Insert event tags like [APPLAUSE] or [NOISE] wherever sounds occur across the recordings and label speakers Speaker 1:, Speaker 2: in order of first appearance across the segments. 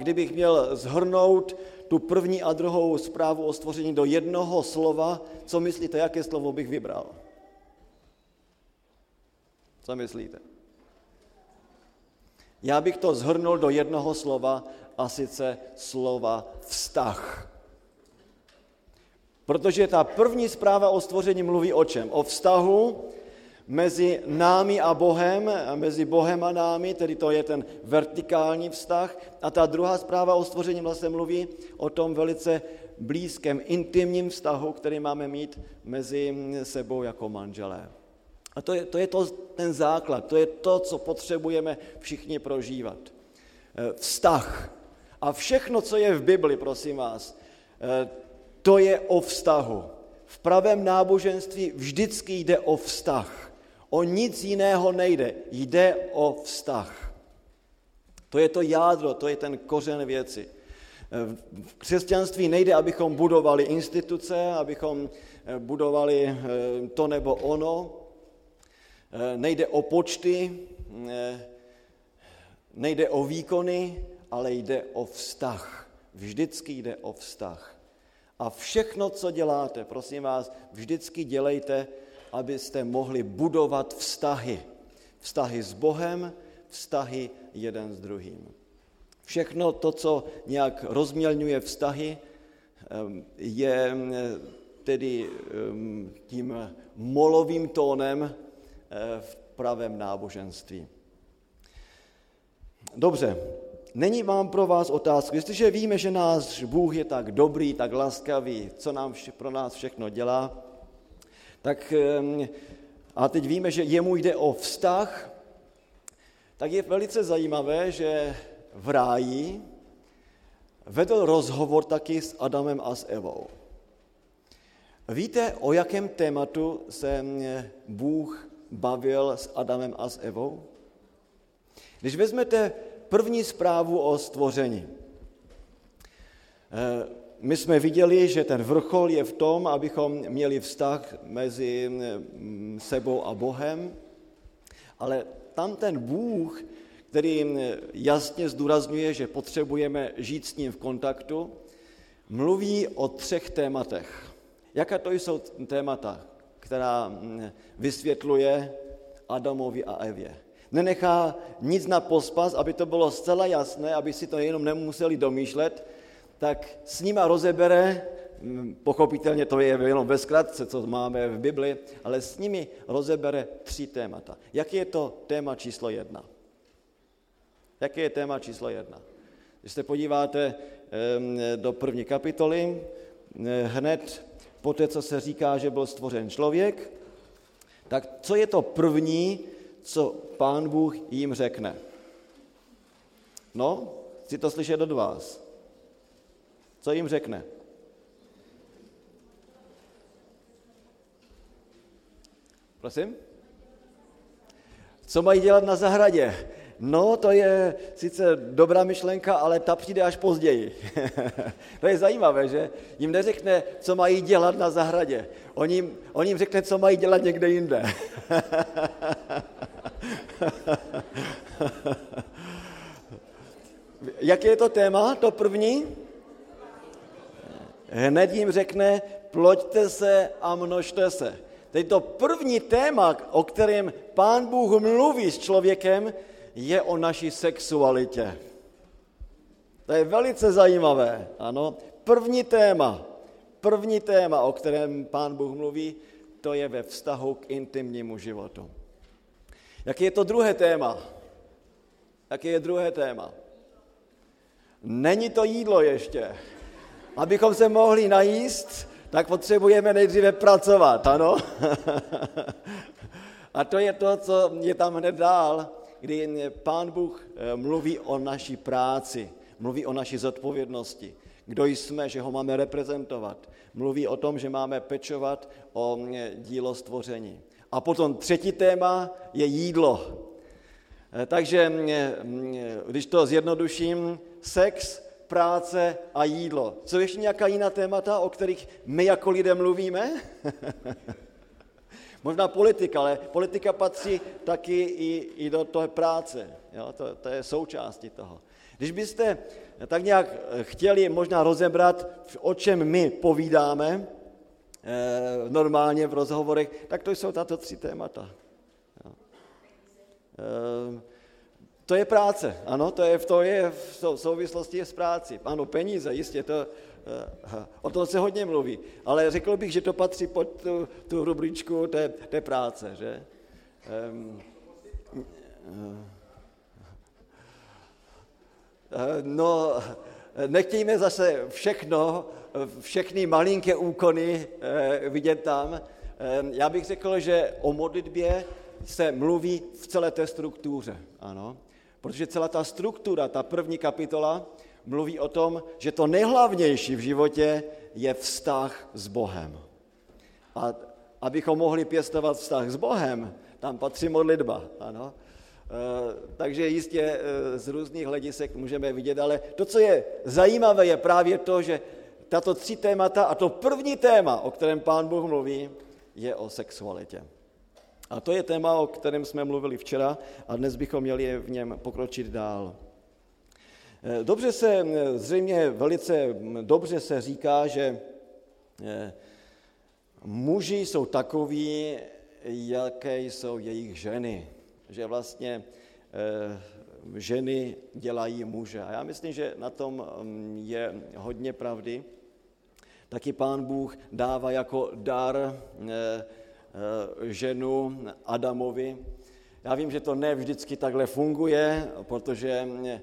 Speaker 1: Kdybych měl zhrnout tu první a druhou zprávu o stvoření do jednoho slova, co myslíte, jaké slovo bych vybral? Co myslíte? Já bych to zhrnul do jednoho slova a sice slova vztah. Protože ta první zpráva o stvoření mluví o čem? O vztahu mezi námi a Bohem, mezi Bohem a námi, tedy to je ten vertikální vztah. A ta druhá zpráva o stvoření vlastně mluví o tom velice blízkém, intimním vztahu, který máme mít mezi sebou jako manželé. A to je, to je to, ten základ, to je to, co potřebujeme všichni prožívat. Eh, vztah. A všechno, co je v Bibli, prosím vás, eh, to je o vztahu. V pravém náboženství vždycky jde o vztah. O nic jiného nejde. Jde o vztah. To je to jádro, to je ten kořen věci. Eh, v křesťanství nejde, abychom budovali instituce, abychom budovali to nebo ono, Eh, nejde o počty, eh, nejde o výkony, ale jde o vztah. Vždycky jde o vztah. A všechno, co děláte, prosím vás, vždycky dělejte, abyste mohli budovat vztahy. Vztahy s Bohem, vztahy jeden s druhým. Všechno to, co nějak rozmělňuje vztahy, je tedy tím molovým tónem, Eh, v pravém náboženství. Dobře, není mám pro vás otázku. Jestliže víme, že náš Bůh je tak dobrý, tak laskavý, co nám pro nás všechno dělá, tak a teď víme, že jemu jde o vztah, tak je velice zajímavé, že v ráji vedl rozhovor taky s Adamem a s Evou. Víte, o jakém tématu se Bůh bavil s Adamem a s Evou? Když vezmete první zprávu o stvoření, eh, my jsme viděli, že ten vrchol je v tom, abychom měli vztah mezi mm, sebou a Bohem, ale tam ten Bůh, který mm, jasně zdůrazňuje, že potřebujeme žít s ním v kontaktu, mluví o třech tématech. Jaká to jsou témata? která mm, vysvětluje Adamovi a Evě. Nenechá nic na pospas, aby to bylo zcela jasné, aby si to jenom nemuseli domýšlet, tak s nima rozebere, mm, pochopitelně to je jenom ve zkratce, co máme v Bibli, ale s nimi rozebere tři témata. Jaké je to téma číslo jedna? Jaké je téma číslo jedna? Když se podíváte do první kapitoly, hned po té, co se říká, že byl stvořen člověk, tak co je to první, co pán Bůh jim řekne? No, chci to slyšet od vás. Co jim řekne? Prosím? Co mají dělat na zahradě? No, to je sice dobrá myšlenka, ale ta přijde až později. [LAUGHS] to je zajímavé, že? Jim neřekne, co mají dělat na zahradě. On jim, on jim řekne, co mají dělat někde jinde. [LAUGHS] Jaké je to téma, to první? Hned jim řekne, ploďte se a množte se. Teď to první téma, o kterém pán Bůh mluví s člověkem, je o naší sexualitě. To je velice zajímavé, ano. První téma, první téma, o kterém pán Bůh mluví, to je ve vztahu k intimnímu životu. Jaké je to druhé téma? Jaké je druhé téma? Není to jídlo ještě. Abychom se mohli najíst, tak potřebujeme nejdříve pracovat, ano? [LAUGHS] A to je to, co je tam hned dál kdy Pán Bůh eh, mluví o naší práci, mluví o naší zodpovědnosti, kdo jsme, že ho máme reprezentovat. Mluví o tom, že máme pečovat o eh, dílo stvoření. A potom třetí téma je jídlo. Eh, takže když to zjednoduším, sex, práce a jídlo. Co ještě nějaká jiná témata, o kterých my jako lidé mluvíme? [LAUGHS] Možná politika, ale politika patří taky i, i do toho práce. Jo? To, to je součástí toho. Když byste tak nějak chtěli možná rozebrat, o čem my povídáme eh, normálně v rozhovorech, tak to jsou tato tři témata. Eh, to je práce, ano, to je, to je v souvislosti s práci. Ano, peníze, jistě, to, eh, o tom se hodně mluví, ale řekl bych, že to patří pod tu, tu rubričku té, té práce, že? Um, No, nechtějme zase všechno, všechny malinké úkony vidět tam. Já bych řekl, že o modlitbě se mluví v celé té struktuře, ano. Protože celá ta struktura, ta první kapitola, mluví o tom, že to nejhlavnější v životě je vztah s Bohem. A abychom mohli pěstovat vztah s Bohem, tam patří modlitba, ano. E, takže jistě e, z různých hledisek můžeme vidět, ale to, co je zajímavé, je právě to, že tato tři témata a to první téma, o kterém pán Bůh mluví, je o sexualitě. A to je téma, o kterém jsme mluvili včera a dnes bychom měli v něm pokročit dál. Eh, dobře se, eh, zřejmě velice dobře se říká, že eh, muži jsou takoví, jaké jsou jejich ženy. Že vlastně ženy dělají muže. A já myslím, že na tom mm, je hodně pravdy. Taky pán Bůh dává jako dar ženu Adamovi. Já vím, že to ne vždycky takhle funguje, protože eh,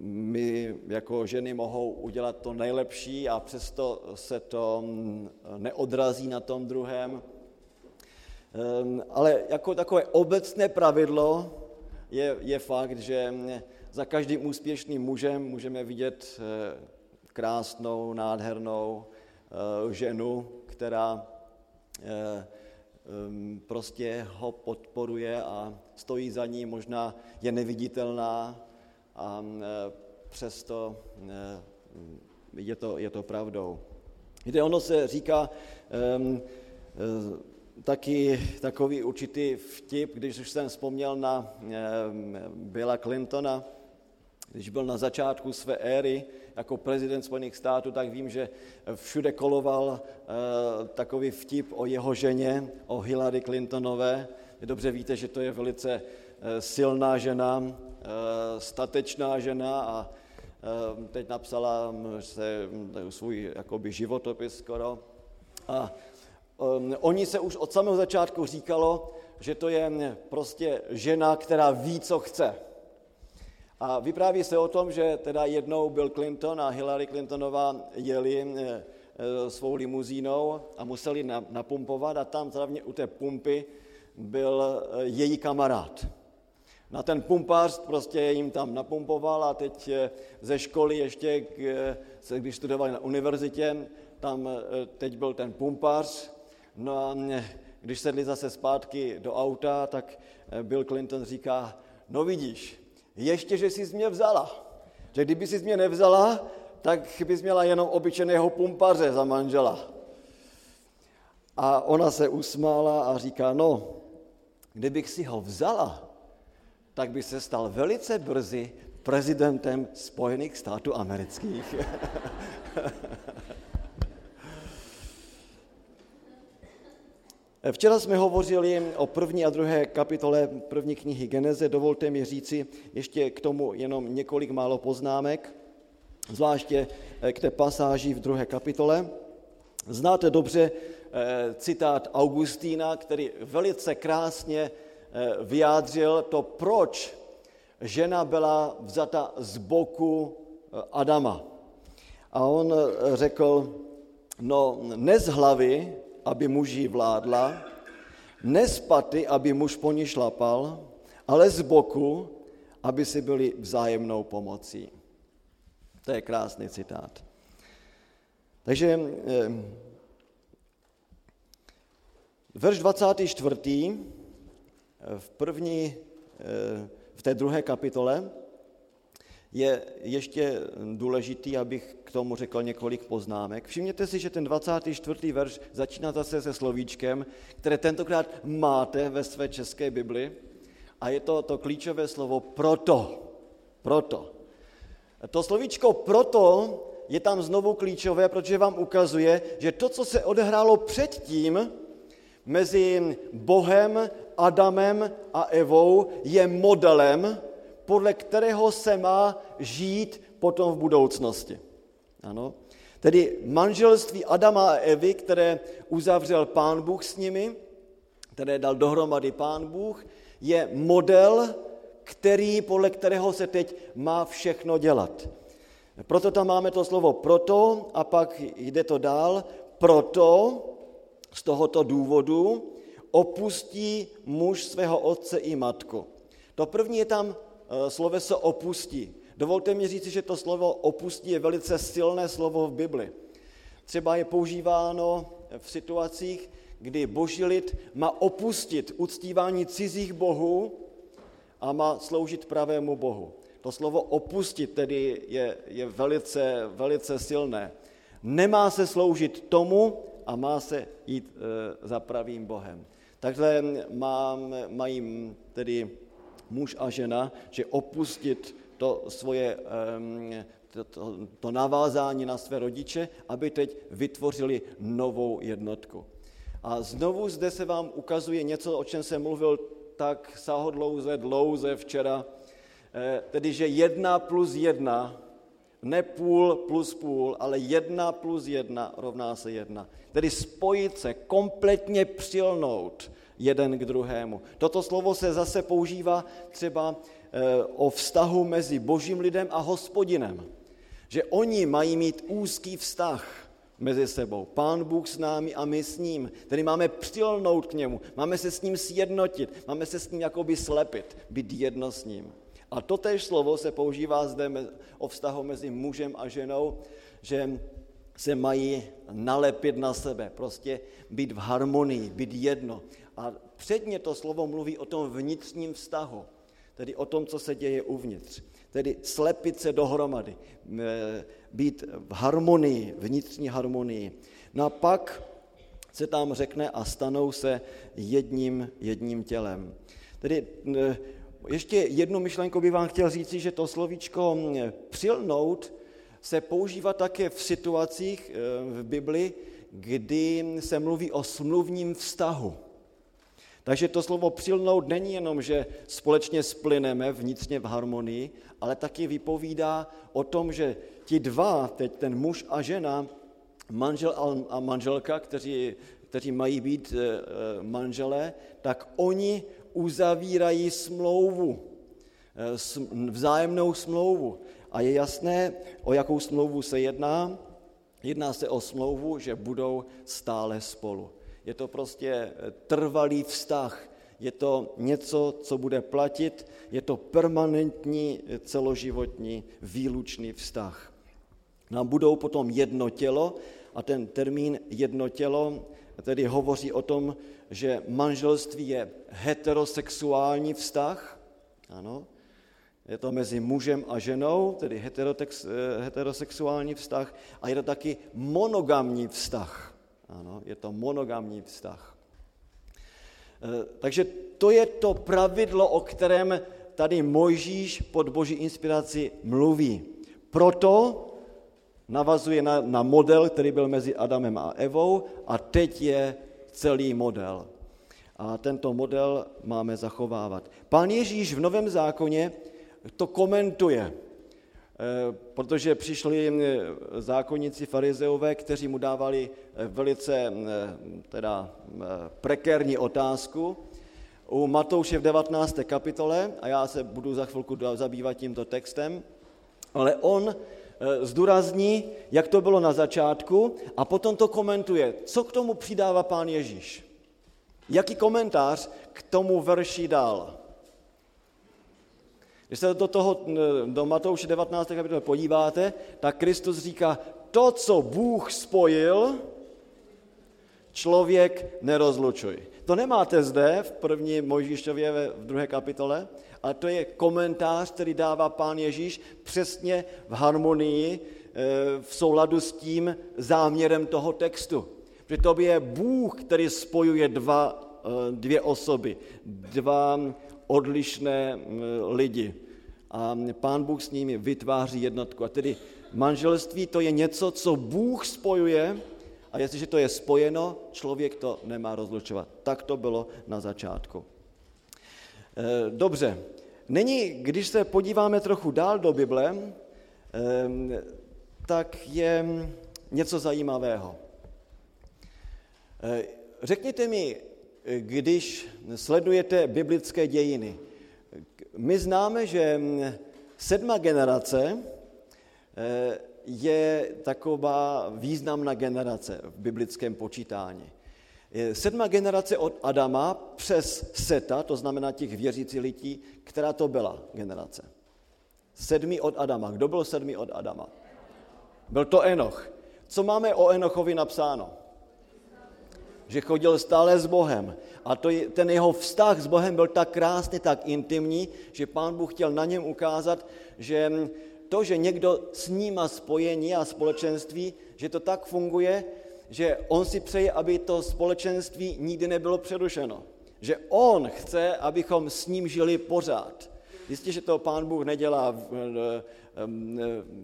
Speaker 1: my jako ženy mohou udělat to nejlepší a přesto se to mm, neodrazí na tom druhém. Ehm, ale jako takové obecné pravidlo je, je fakt, že za každým úspěšným mužem můžeme vidět eh, krásnou, nádhernou ženu, která Eh, prostě ho podporuje a stojí za ní, možná je neviditelná a eh, přesto eh, je to, je to pravdou. Víte, ono se říká taky takový určitý vtip, když už jsem vzpomněl na Billa Clintona, když byl na začátku své éry jako prezident Spojených států, tak vím, že všude koloval uh, takový vtip o jeho ženě, o Hillary Clintonové. Dobře víte, že to je velice uh, silná žena, uh, statečná žena a teď napsala se svůj jakoby životopis skoro. A oni se už od samého začátku říkalo, že to je prostě žena, která ví, co chce a vypráví se o tom, že teda jednou Bill Clinton a Hillary Clintonová jeli eh, eh, svou limuzínou a museli napumpovat a tam zrovna u té pumpy byl eh, její kamarád. Na ten pumpář prostě jim tam napumpoval a teď ze školy ještě, když studovali na univerzitě, tam teď byl ten pumpář, no a když sedli zase zpátky do auta, tak Bill Clinton říká, no vidíš, ještě, že jsi mě vzala. Že kdyby jsi mě nevzala, tak bys měla jenom obyčejného pumpaře za manžela. A ona se usmála a říká, no, kdybych si ho vzala, tak by se stal velice brzy prezidentem Spojených států amerických. [LAUGHS] Včera jsme hovořili o první a druhé kapitole první knihy Geneze. Dovolte mi říci ještě k tomu jenom několik málo poznámek, zvláště eh, k té pasáži v druhé kapitole. Znáte dobře eh, citát Augustína, který velice krásně eh, vyjádřil to, proč žena byla vzata z boku Adama. A on řekl, no ne z hlavy, aby muži vládla, ne z paty, aby muž po ní šlapal, ale z boku, aby si byli vzájemnou pomocí. To je krásný citát. Takže eh, verš 24. v první, eh, v té druhé kapitole, je ještě důležitý, abych k tomu řekl několik poznámek. Všimněte si, že ten 24. verš začíná zase se slovíčkem, které tentokrát máte ve své české Bibli a je to to klíčové slovo proto. Proto. To slovíčko proto je tam znovu klíčové, protože vám ukazuje, že to, co se odehrálo předtím mezi Bohem, Adamem a Evou, je modelem, podle kterého se má žít potom v budoucnosti. Ano. Tedy manželství Adama a Evy, které uzavřel pán Bůh s nimi, které dal dohromady pán Bůh, je model, který, podle kterého se teď má všechno dělat. Proto tam máme to slovo proto a pak jde to dál. Proto z tohoto důvodu opustí muž svého otce i matku. To první je tam sloveso opustí. Dovolte mi říci, že to slovo opustí je velice silné slovo v Bibli. Třeba je používáno v situacích, kdy boží lid má opustit uctívání cizích bohů a má sloužit pravému bohu. To slovo opustit tedy je, je velice, velice silné. Nemá se sloužit tomu a má se jít e, za pravým Bohem. Takhle mám, mají tedy muž a žena, že opustit to svoje, to, to, to navázání na své rodiče, aby teď vytvořili novou jednotku. A znovu zde se vám ukazuje něco, o čem jsem mluvil tak sahodlouze, dlouze včera, eh, tedy že jedna plus jedna, ne půl plus půl, ale jedna plus jedna rovná se jedna. Tedy spojit se, kompletně přilnout jeden k druhému. Toto slovo se zase používá třeba eh, o vztahu mezi božím lidem a hospodinem. Že oni mají mít úzký vztah mezi sebou. Pán Bůh s námi a my s ním. Tedy máme přilnout k němu, máme se s ním sjednotit, máme se s ním jakoby slepit, být jedno s ním. A totéž slovo se používá zde o vztahu mezi mužem a ženou, že se mají nalepit na sebe, prostě být v harmonii, být jedno. A předně to slovo mluví o tom vnitřním vztahu, tedy o tom, co se děje uvnitř. Tedy slepit se dohromady, být v harmonii, vnitřní harmonii. No a pak se tam řekne a stanou se jedním, jedním tělem. Tedy ještě jednu myšlenku bych vám chtěl říci, že to slovíčko přilnout se používá také v situacích e, v Bibli, kdy se mluví o smluvním vztahu. Takže to slovo přilnout není jenom, že společně splyneme vnitřně v harmonii, ale taky vypovídá o tom, že ti dva, teď ten muž a žena, manžel a manželka, kteří, kteří mají být e, e, manželé, tak oni uzavírají smlouvu, e, vzájemnou smlouvu. A je jasné, o jakou smlouvu se jedná. Jedná se o smlouvu, že budou stále spolu. Je to prostě trvalý vztah, je to něco, co bude platit, je to permanentní, celoživotní, výlučný vztah. Nám budou potom jedno tělo a ten termín jedno tělo tedy hovoří o tom, že manželství je heterosexuální vztah, ano, je to mezi mužem a ženou, tedy heterosexuální vztah, a je to taky monogamní vztah. Ano, je to monogamní vztah. Eh, takže to je to pravidlo, o kterém tady Mojžíš pod boží inspiraci mluví. Proto navazuje na, na model, který byl mezi Adamem a Evou a teď je celý model. A tento model máme zachovávat. Pán Ježíš v Novém zákoně to komentuje, protože přišli eh, zákonníci farizeové, kteří mu dávali eh, velice teda, prekérní otázku. U Matouše v 19. kapitole, a já se budu za chvilku zabývat tímto textem, ale on zdůrazní, jak to bylo na začátku a potom to komentuje. Co k tomu přidává pán Ježíš? Jaký komentář k tomu verši dál? Když se do toho, do Matouše 19. kapitoly podíváte, tak Kristus říká, to, co Bůh spojil, člověk nerozlučuj. To nemáte zde v první Mojžíšově v druhé kapitole, ale to je komentář, který dává pán Ježíš přesně v harmonii, eh, v souladu s tím záměrem toho textu. Že to je Bůh, který spojuje dva, eh, dvě osoby, dva odlišné lidi. a pán Bůh s nimi vytváří jednotku. A tedy manželství to je něco, co Bůh spojuje a jestliže to je spojeno, člověk to nemá rozlučovat. Tak to bylo na začátku. Eh, dobře, nyní, když se podíváme trochu dál do Bible, eh, tak je něco zajímavého. Eh, řekněte mi, když sledujete biblické dějiny, my známe, že sedma generace je taková významná generace v biblickém počítání. Sedma generace od Adama přes Seta, to znamená těch věřících lidí, která to byla generace. Sedmi od Adama. Kdo byl sedmi od Adama? Byl to Enoch. Co máme o Enochovi napsáno? Že chodil stále s Bohem. A to je, ten jeho vztah s Bohem byl tak krásný, tak intimní, že pán Bůh chtěl na něm ukázat, že to, že někdo s ním má spojení a společenství, že to tak funguje, že on si přeje, aby to společenství nikdy nebylo přerušeno. Že on chce, abychom s ním žili pořád. Jistě, že to pán Bůh nedělá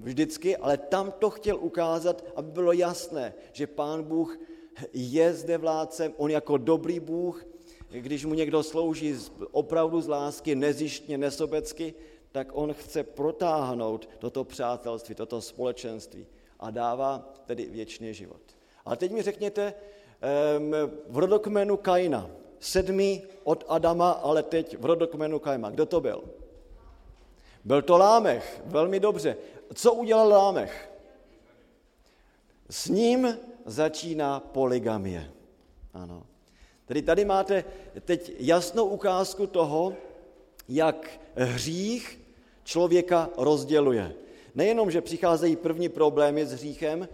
Speaker 1: vždycky, ale tam to chtěl ukázat, aby bylo jasné, že pán Bůh je zde vládcem, on jako dobrý Bůh, když mu někdo slouží opravdu z lásky, nezištně, nesobecky, tak on chce protáhnout toto přátelství, toto společenství a dává tedy věčný život. A teď mi řekněte, v rodokmenu Kaina, sedmý od Adama, ale teď v rodokmenu Kaina, kdo to byl? Byl to Lámech, velmi dobře. Co udělal Lámech? S ním začíná poligamie. Ano. Tedy tady máte teď jasnou ukázku toho, jak hřích člověka rozděluje. Nejenom, že přicházejí první problémy s hříchem,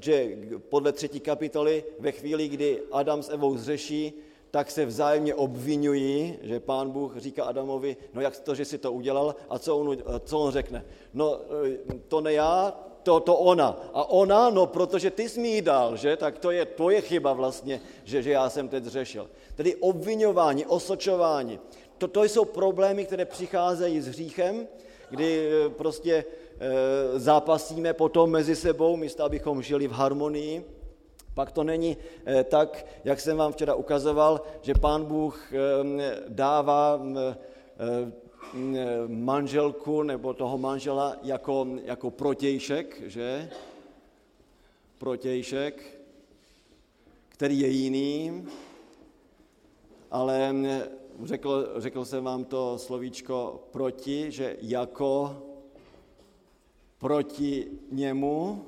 Speaker 1: že podle třetí kapitoly ve chvíli, kdy Adam s Evou zřeší, tak se vzájemně obvinují, že pán Bůh říká Adamovi, no jak to, že si to udělal a co on, co on řekne? No e, to ne já, to, to ona. A ona, no protože ty jsi mi dal, že? Tak to je tvoje chyba vlastně, že, že já jsem teď řešil. Tedy obvinování, osočování. To, to jsou problémy, které přicházejí s hříchem, kdy e, prostě e, zápasíme potom mezi sebou, místo abychom žili v harmonii. Pak to není e, tak, jak jsem vám včera ukazoval, že pán Bůh e, dává e, manželku nebo toho manžela jako, jako protějšek, že? Protějšek, který je jiný, ale řekl, řekl jsem vám to slovíčko proti, že jako proti němu,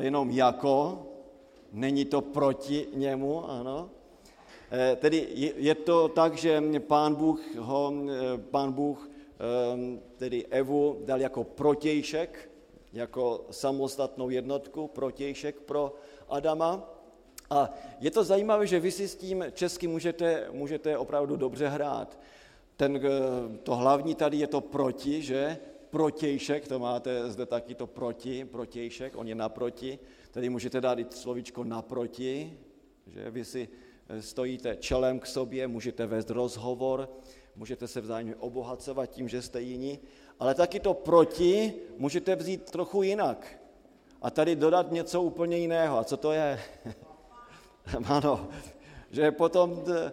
Speaker 1: jenom jako, není to proti němu, ano. E, tedy je to tak, že pán Bůh, ho, e, pán Bůh e, tedy Evu dal jako protějšek, jako samostatnou jednotku, protějšek pro Adama. A je to zajímavé, že vy si s tím česky můžete, můžete opravdu dobře hrát. Ten, eh, to hlavní tady je to proti, že? Protějšek, to máte zde taky to proti, protějšek, on je naproti, tedy můžete dát i slovíčko naproti, že vy si eh, stojíte čelem k sobě, můžete vést rozhovor, můžete se vzájemně obohacovat tím, že jste jiní, ale taky to proti můžete vzít trochu jinak a tady dodat něco úplně jiného. A co to je? [LAUGHS] Ano, že potom e,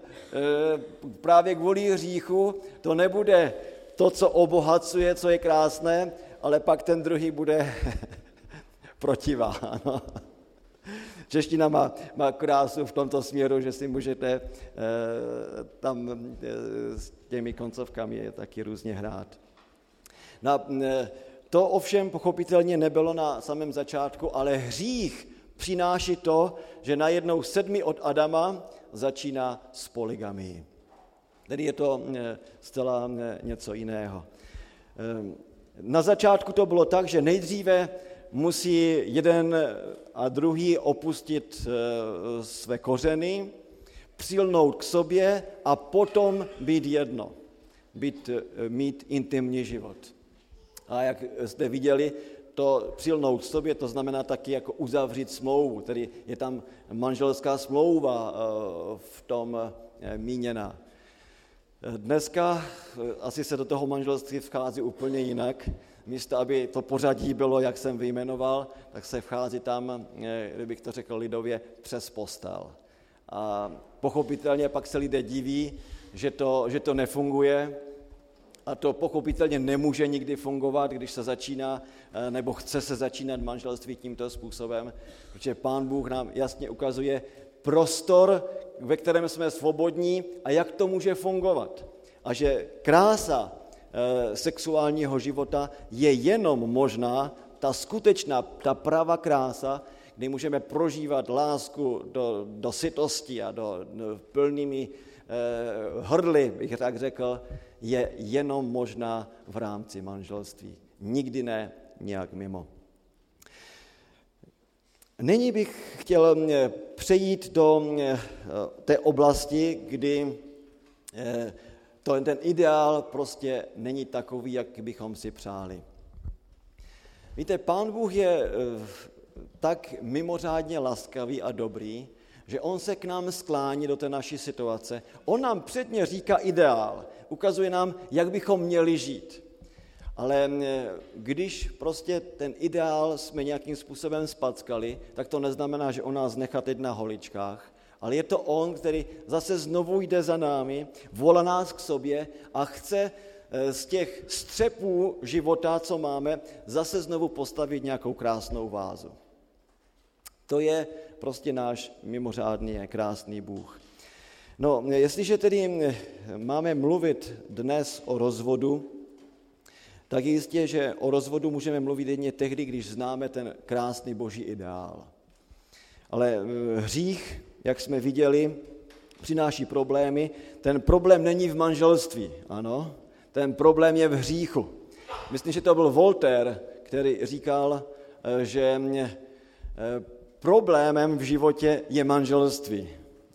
Speaker 1: právě kvůli hříchu to nebude to, co obohacuje, co je krásné, ale pak ten druhý bude [LAUGHS] protivá. Ano. [LAUGHS] Čeština má, má krásu v tomto směru, že si můžete e, tam e, s těmi koncovkami je taky různě hrát. Na, e, to ovšem pochopitelně nebylo na samém začátku, ale hřích přináší to, že najednou sedmi od Adama začíná s poligamií. Tedy je to eh, zcela eh, něco jiného. Eh, na začátku to bylo tak, že nejdříve musí jeden a druhý opustit své kořeny, přilnout k sobě a potom být jedno, být, mít intimní život. A jak jste viděli, to přilnout k sobě, to znamená taky jako uzavřít smlouvu, tedy je tam manželská smlouva eh, v tom eh, míněna. Dneska asi se do toho manželství vchází úplně jinak. Místo, aby to pořadí bylo, jak jsem vyjmenoval, tak se vchází tam, kdybych to řekl lidově, přes postel. A pochopitelně pak se lidé diví, že to, že to nefunguje, a to pochopitelně nemůže nikdy fungovat, když se začíná eh, nebo chce se začínat manželství tímto způsobem, protože Pán Bůh nám jasně ukazuje prostor, ve kterém jsme svobodní a jak to může fungovat. A že krása eh, sexuálního života je jenom možná, ta skutečná, ta pravá krása, kdy můžeme prožívat lásku do, do sytosti a do, do plnými eh, hrdly, bych tak řekl, je jenom možná v rámci manželství. Nikdy ne nějak mimo. Nyní bych chtěl eh, přejít do eh, té oblasti, kdy eh, to, ten ideál prostě není takový, jak bychom si přáli. Víte, Pán Bůh je tak mimořádně laskavý a dobrý, že on se k nám sklání do té naší situace. On nám předně říká ideál, ukazuje nám, jak bychom měli žít. Ale když prostě ten ideál jsme nějakým způsobem spackali, tak to neznamená, že on nás nechá teď na holičkách, ale je to on, který zase znovu jde za námi, volá nás k sobě a chce e, z těch střepů života, co máme, zase znovu postavit nějakou krásnou vázu. To je prostě náš mimořádný a krásný Bůh. No, jestliže tedy máme mluvit dnes o rozvodu, tak je jistě, že o rozvodu můžeme mluvit jen tehdy, když známe ten krásný boží ideál. Ale eh, hřích, jak jsme viděli, přináší problémy. Ten problém není v manželství, ano, ten problém je v hříchu. Myslím, že to byl Voltaire, který říkal, eh, že eh, problémem v životě je manželství.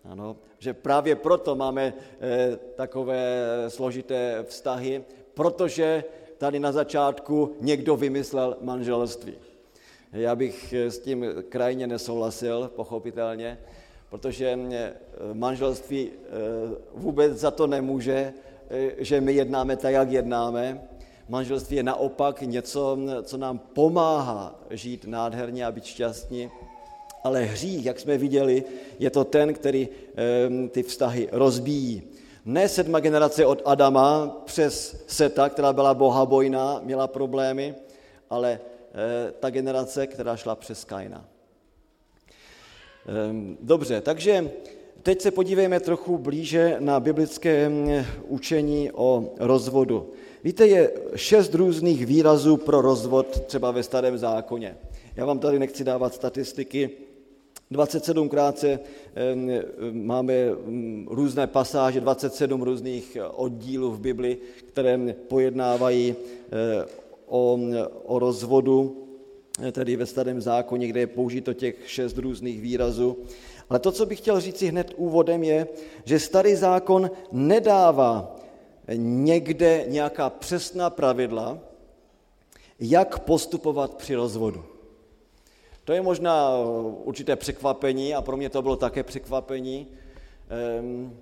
Speaker 1: Ano, že právě proto máme eh, takové složité vztahy, protože tady na začátku někdo vymyslel manželství. Já bych s tím krajně nesouhlasil, pochopitelně, protože eh, manželství vůbec za to nemůže, že my jednáme tak, jak jednáme. Manželství je naopak něco, co nám pomáhá žít nádherně a být šťastní ale hřích, jak jsme viděli, je to ten, který ty vztahy rozbíjí. Ne sedma generace od Adama přes Seta, která byla bohabojná, měla problémy, ale eh, ta generace, která šla přes Kaina. Dobře, takže teď se podívejme trochu blíže na biblické učení o rozvodu. Víte, je šest různých výrazů pro rozvod třeba ve starém zákoně. Já vám tady nechci dávat statistiky, 27krát se máme různé pasáže, 27 různých oddílů v Bibli, které pojednávají eh, o, o rozvodu, tedy ve starém zákoně, kde je použito těch šest různých výrazů. Ale to, co bych chtěl říct si hned úvodem, je, že starý zákon nedává někde nějaká přesná pravidla, jak postupovat při rozvodu. To je možná určité překvapení a pro mě to bylo také překvapení, ehm,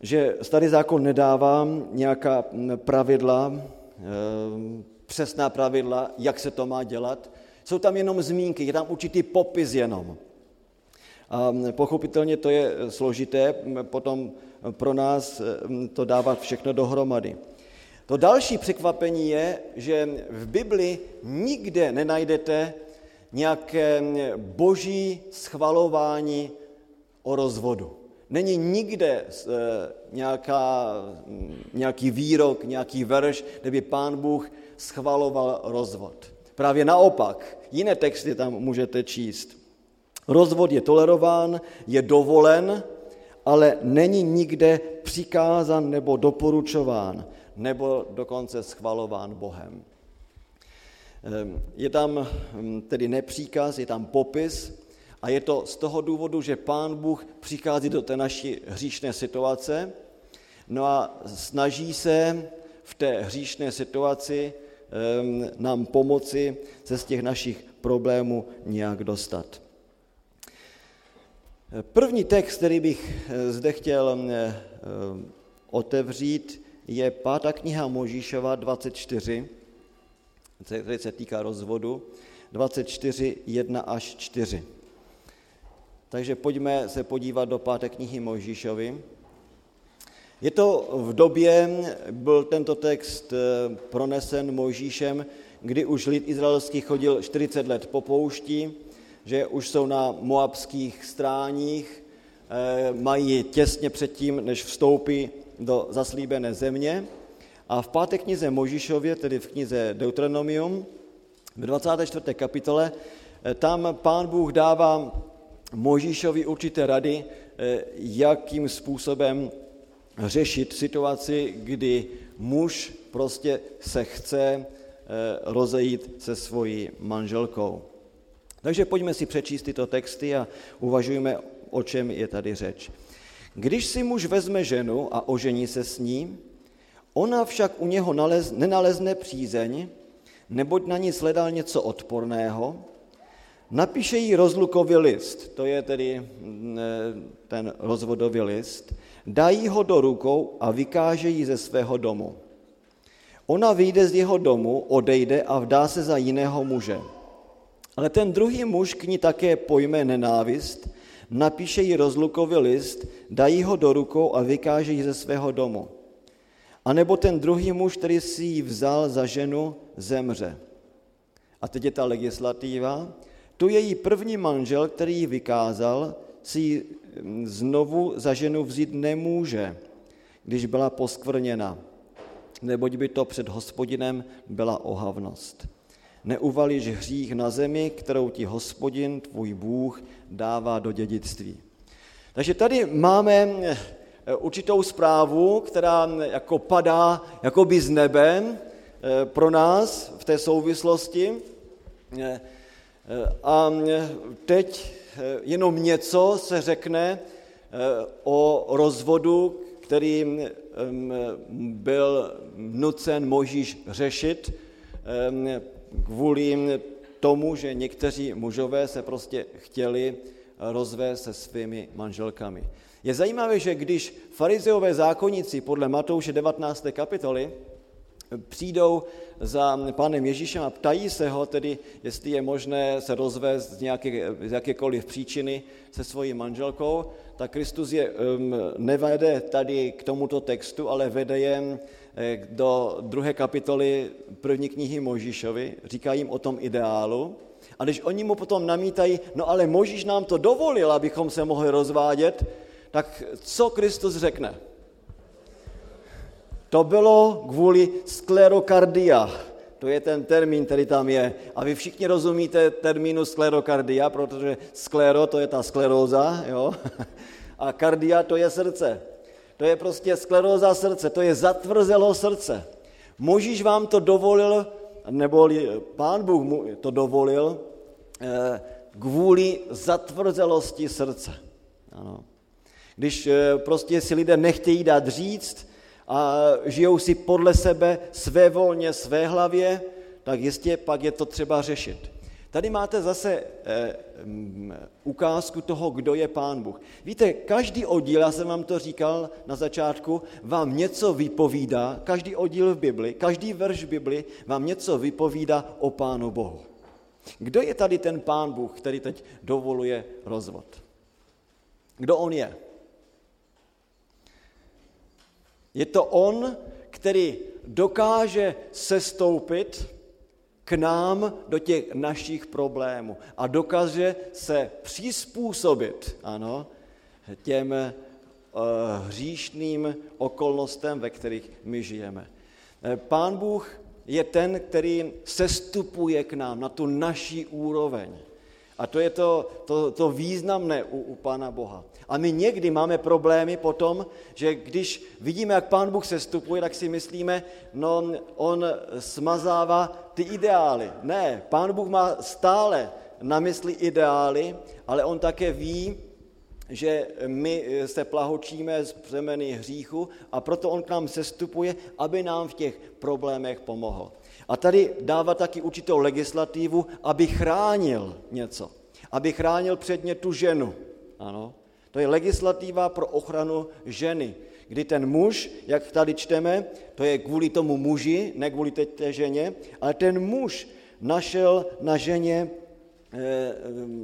Speaker 1: že starý zákon nedává nějaká pravidla, ehm, přesná pravidla, jak se to má dělat. Jsou tam jenom zmínky, je tam určitý popis jenom. A pochopitelně to je složité potom pro nás ehm, to dávat všechno dohromady. To další překvapení je, že v Bibli nikde nenajdete nějaké boží schvalování o rozvodu. Není nikde e, nějaká, nějaký výrok, nějaký verš, kde by pán Bůh schvaloval rozvod. Právě naopak, jiné texty tam můžete číst. Rozvod je tolerován, je dovolen, ale není nikde přikázan nebo doporučován, nebo dokonce schvalován Bohem. Ehm, je tam hm, tedy nepříkaz, je tam popis a je to z toho důvodu, že Pán Bůh přichází do té naší hříšné situace, no a snaží se v té hříšné situaci ehm, nám pomoci se z těch našich problémů nějak dostat. První text, který bych eh, zde chtěl hm, eh, otevřít, je pátá kniha Možíšova 24, který se týká rozvodu, 24, 1 až 4. Takže pojďme se podívat do páté knihy Mojžíšovi. Je to v době, byl tento text eh, pronesen Mojžíšem, kdy už lid izraelský chodil 40 let po poušti, že už jsou na moabských stráních, eh, mají těsně předtím, než vstoupí do zaslíbené země. A v páté knize Možíšově, tedy v knize Deuteronomium, v 24. kapitole, eh, tam pán Bůh dává Možíšovi určité rady, jakým způsobem řešit situaci, kdy muž prostě se chce rozejít se svojí manželkou. Takže pojďme si přečíst tyto texty a uvažujeme, o čem je tady řeč. Když si muž vezme ženu a ožení se s ní, ona však u něho nalez, nenalezne přízeň, neboť na ní sledal něco odporného, napíše jí rozlukový list, to je tedy mm, ten rozvodový list, dají ho do rukou a vykáže ji ze svého domu. Ona vyjde z jeho domu, odejde a vdá se za jiného muže. Ale ten druhý muž k ní také pojme nenávist, napíše jí rozlukový list, dají ho do rukou a vykáže ji ze svého domu. A nebo ten druhý muž, který si ji vzal za ženu, zemře. A teď je ta legislativa. Tu její první manžel, který ji vykázal, si ji znovu za ženu vzít nemůže, když byla poskvrněna, neboť by to před hospodinem byla ohavnost neuvalíš hřích na zemi, kterou ti hospodin, tvůj Bůh, dává do dědictví. Takže tady máme eh, určitou zprávu, která jako padá jakoby z nebe eh, pro nás v té souvislosti. Eh, a teď jenom něco se řekne o rozvodu, který byl nucen Možíš řešit kvůli tomu, že někteří mužové se prostě chtěli rozvést se svými manželkami. Je zajímavé, že když farizeové zákonníci podle Matouše 19. kapitoly přijdou za panem Ježíšem a ptají se ho tedy, jestli je možné se rozvést z, nějaké, z jakékoliv příčiny se svojí manželkou, tak Kristus je um, nevede tady k tomuto textu, ale vede je do druhé kapitoly první knihy Možíšovi, říká jim o tom ideálu. A když oni mu potom namítají, no ale Možíš nám to dovolil, abychom se mohli rozvádět, tak co Kristus řekne? To bylo kvůli sklerokardia. To je ten termín, který tam je. A vy všichni rozumíte termínu sklerokardia, protože sklero to je ta skleróza, jo? [LAUGHS] A kardia to je srdce. To je prostě skleróza srdce, to je zatvrzelo srdce. Možíš vám to dovolil, nebo pán Bůh mu to dovolil, eh, kvůli zatvrzelosti srdce. Ano. Když eh, prostě si lidé nechtějí dát říct a žijou si podle sebe své volně, své hlavě, tak jistě pak je to třeba řešit. Tady máte zase eh, mm, ukázku toho, kdo je Pán Bůh. Víte, každý oddíl, já jsem vám to říkal na začátku, vám něco vypovídá, každý oddíl v Bibli, každý verš v Bibli vám něco vypovídá o Pánu Bohu. Kdo je tady ten Pán Bůh, který teď dovoluje rozvod? Kdo on je? Je to on, který dokáže sestoupit k nám do těch našich problémů a dokáže se přizpůsobit ano, těm uh, hříšným okolnostem, ve kterých my žijeme. Eh, Pán Bůh je ten, který sestupuje k nám na tu naší úroveň. A to je to, to, to významné u, u Pána Boha. A my někdy máme problémy potom, že když vidíme, jak Pán Bůh sestupuje, tak si myslíme, no on smazává ty ideály. Ne, Pán Bůh má stále na mysli ideály, ale on také ví, že my se plahočíme z břemeny hříchu a proto on k nám sestupuje, aby nám v těch problémech pomohl. A tady dává taky určitou legislativu, aby chránil něco. Aby chránil předně tu ženu. Ano. To je legislativa pro ochranu ženy. kdy ten muž, jak tady čteme, to je kvůli tomu muži, ne kvůli té ženě, ale ten muž našel na ženě Eh,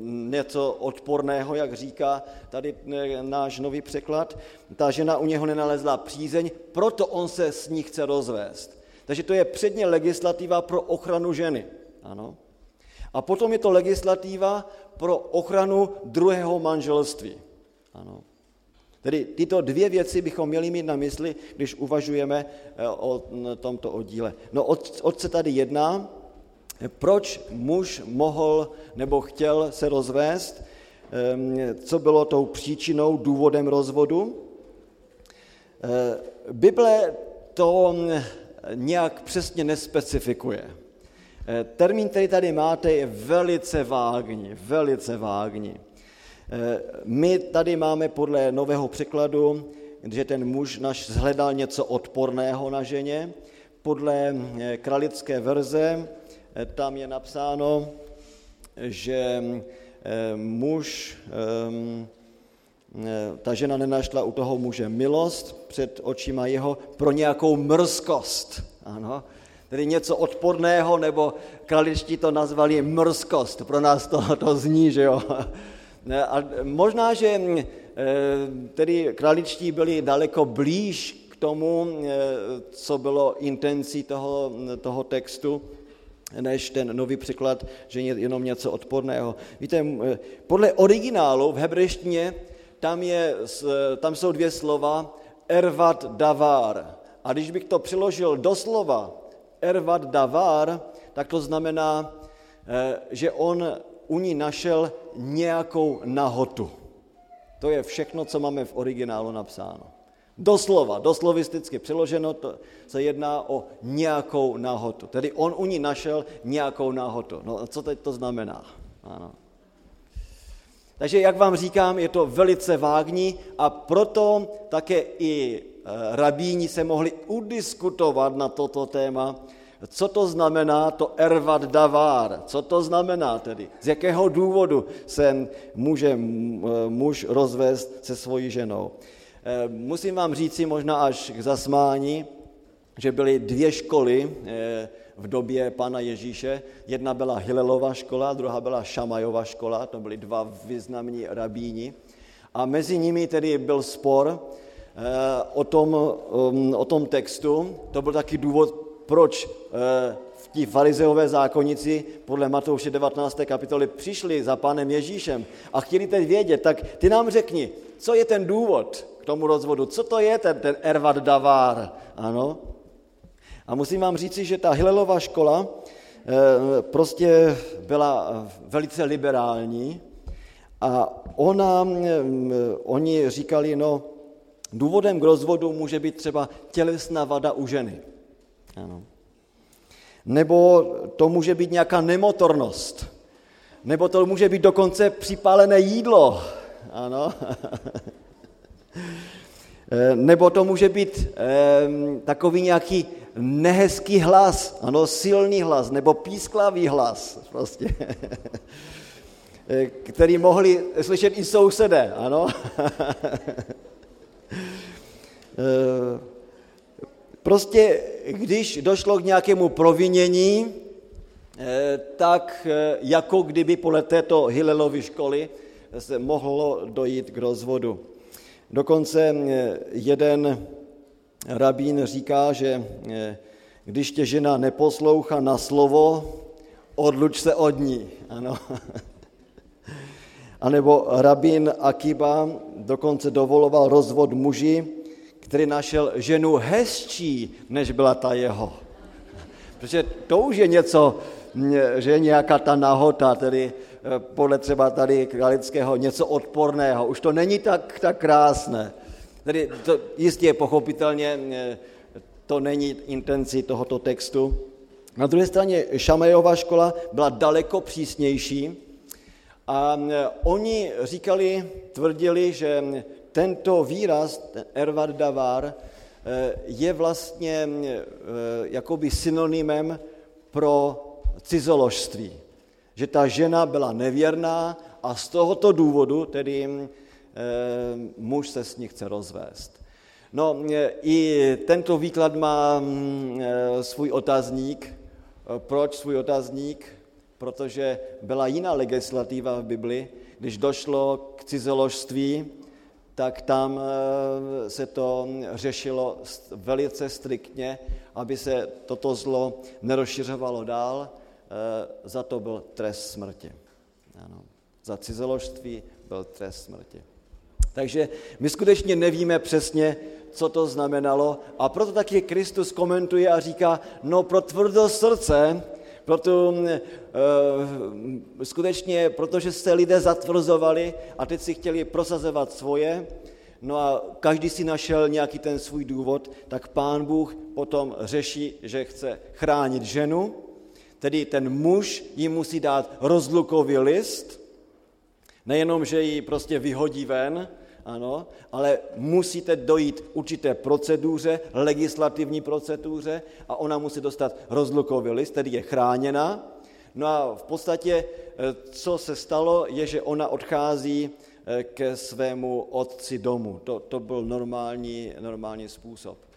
Speaker 1: něco odporného, jak říká tady eh, náš nový překlad. Ta žena u něho nenalezla přízeň, proto on se s ní chce rozvést. Takže to je předně legislativa pro ochranu ženy. Ano. A potom je to legislativa pro ochranu druhého manželství. Ano. Tedy tyto dvě věci bychom měli mít na mysli, když uvažujeme eh, o tomto oddíle. No, o co tady jedná? proč muž mohl nebo chtěl se rozvést, co bylo tou příčinou, důvodem rozvodu. Eh, Bible to nějak přesně nespecifikuje. Eh, termín, který tady máte, je velice vágní, velice vágní. Eh, my tady máme podle nového překladu, že ten muž naš zhledal něco odporného na ženě. Podle kralické verze tam je napsáno, že eh, muž, eh, ta žena nenašla u toho muže milost před očima jeho pro nějakou mrzkost. Ano, tedy něco odporného, nebo kraličtí to nazvali mrzkost. Pro nás to, [LAUGHS] to zní, že jo. [LAUGHS] A možná, že eh, tedy kraličtí byli daleko blíž k tomu, co bylo intencí toho, toho textu, než ten nový překlad, že je jenom něco odporného. Víte, podle originálu v hebrejštině tam, je, tam jsou dvě slova ervat davar. A když bych to přeložil do slova ervat davar, tak to znamená, eh, že on u ní našel nějakou nahotu. To je všechno, co máme v originálu napsáno. Doslova, doslovisticky přeloženo, to se jedná o nějakou náhotu. Tedy on u ní našel nějakou náhotu. No co teď to znamená? Ano. Takže, jak vám říkám, je to velice vágní a proto také i eh, rabíni se mohli udiskutovat na toto téma, co to znamená to ervat davár, co to znamená tedy, z jakého důvodu se může eh, muž rozvést se svojí ženou. Eh, musím vám říci možná až k zasmání, že byly dvě školy eh, v době pana Ježíše. Jedna byla Hilelova škola, druhá byla Šamajova škola, to byly dva významní rabíni. A mezi nimi tedy byl spor eh, o tom, um, o tom textu. To byl taky důvod, proč v ti farizeové zákonici podle Matouše 19. kapitoly přišli za panem Ježíšem a chtěli teď vědět, tak ty nám řekni, co je ten důvod, tomu rozvodu. Co to je ten, ten Ervad Davár? Ano. A musím vám říci, že ta Hilelová škola e, prostě byla velice liberální a ona, e, oni říkali, no, důvodem k rozvodu může být třeba tělesná vada u ženy. Ano. Nebo to může být nějaká nemotornost. Nebo to může být dokonce připálené jídlo. Ano. [LAUGHS] Eh, nebo to může být eh, takový nějaký nehezký hlas, ano, silný hlas, nebo písklavý hlas, prostě, [LAUGHS] eh, který mohli slyšet i sousedé, ano. [LAUGHS] prostě, když došlo k nějakému provinění, tak jako kdyby podle této Hilelovy školy se mohlo dojít k rozvodu. Dokonce eh, jeden rabín říká, že eh, když tě žena neposlouchá na slovo, odluč se od ní. Ano. [LAUGHS] A nebo rabín Akiba dokonce dovoloval rozvod muži, který našel ženu hezčí, než byla ta jeho. [LAUGHS] Protože to už je něco, že je nějaká ta nahota, tedy podle třeba tady Kralického něco odporného. Už to není tak, tak krásné. Tedy to jistě pochopitelně eh, to není intencí tohoto textu. Na druhé straně Šamejová škola byla daleko přísnější a eh, oni říkali, tvrdili, že tento výraz, ten ervad davar, je vlastně jakoby synonymem pro cizoložství že ta žena byla nevěrná a z tohoto důvodu tedy e, muž se s ní chce rozvést. No, i tento výklad má mm, svůj otazník. Proč svůj otazník? Protože byla jiná legislativa v Bibli. Když došlo k cizoložství, tak tam se to řešilo velice striktně, aby se toto zlo nerozšiřovalo dál. Eh, za to byl trest smrti. Ano. Za cizoložství byl trest smrti. Takže my skutečně nevíme přesně, co to znamenalo a proto taky Kristus komentuje a říká, no pro tvrdost srdce proto uh, skutečně, protože se lidé zatvrzovali a teď si chtěli prosazovat svoje, no a každý si našel nějaký ten svůj důvod, tak pán Bůh potom řeší, že chce chránit ženu, tedy ten muž jí musí dát rozlukový list, nejenom, že ji prostě vyhodí ven, ano, ale musíte dojít určité proceduře, legislativní proceduře a ona musí dostat rozlukový list, tedy je chráněna. No a v podstatě, eh, co se stalo, je, že ona odchází eh, ke svému otci domu. To, to byl normální, normální způsob.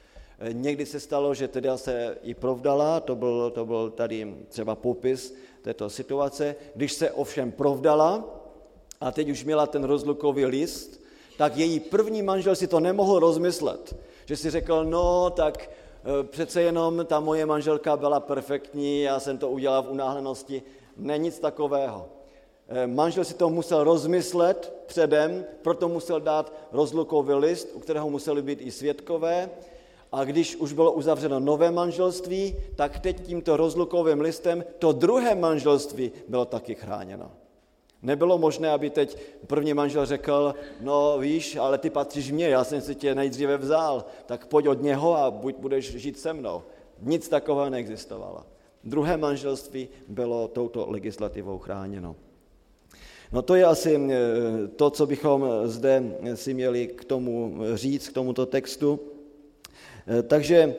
Speaker 1: Někdy se stalo, že teda se i provdala, to byl, to byl tady třeba popis této situace. Když se ovšem provdala a teď už měla ten rozlukový list, tak její první manžel si to nemohl rozmyslet. Že si řekl, no tak e, přece jenom ta moje manželka byla perfektní, já jsem to udělal v unáhlenosti. Ne nic takového. E, manžel si to musel rozmyslet předem, proto musel dát rozlukový list, u kterého museli být i svědkové. A když už bylo uzavřeno nové manželství, tak teď tímto rozlukovým listem to druhé manželství bylo taky chráněno. Nebylo možné, aby teď první manžel řekl, no víš, ale ty patříš mně, já jsem si tě nejdříve vzal, tak pojď od něho a buď budeš žít se mnou. Nic takového neexistovalo. Druhé manželství bylo touto legislativou chráněno. No to je asi eh, to, co bychom zde si měli k tomu říct, k tomuto textu. Eh, takže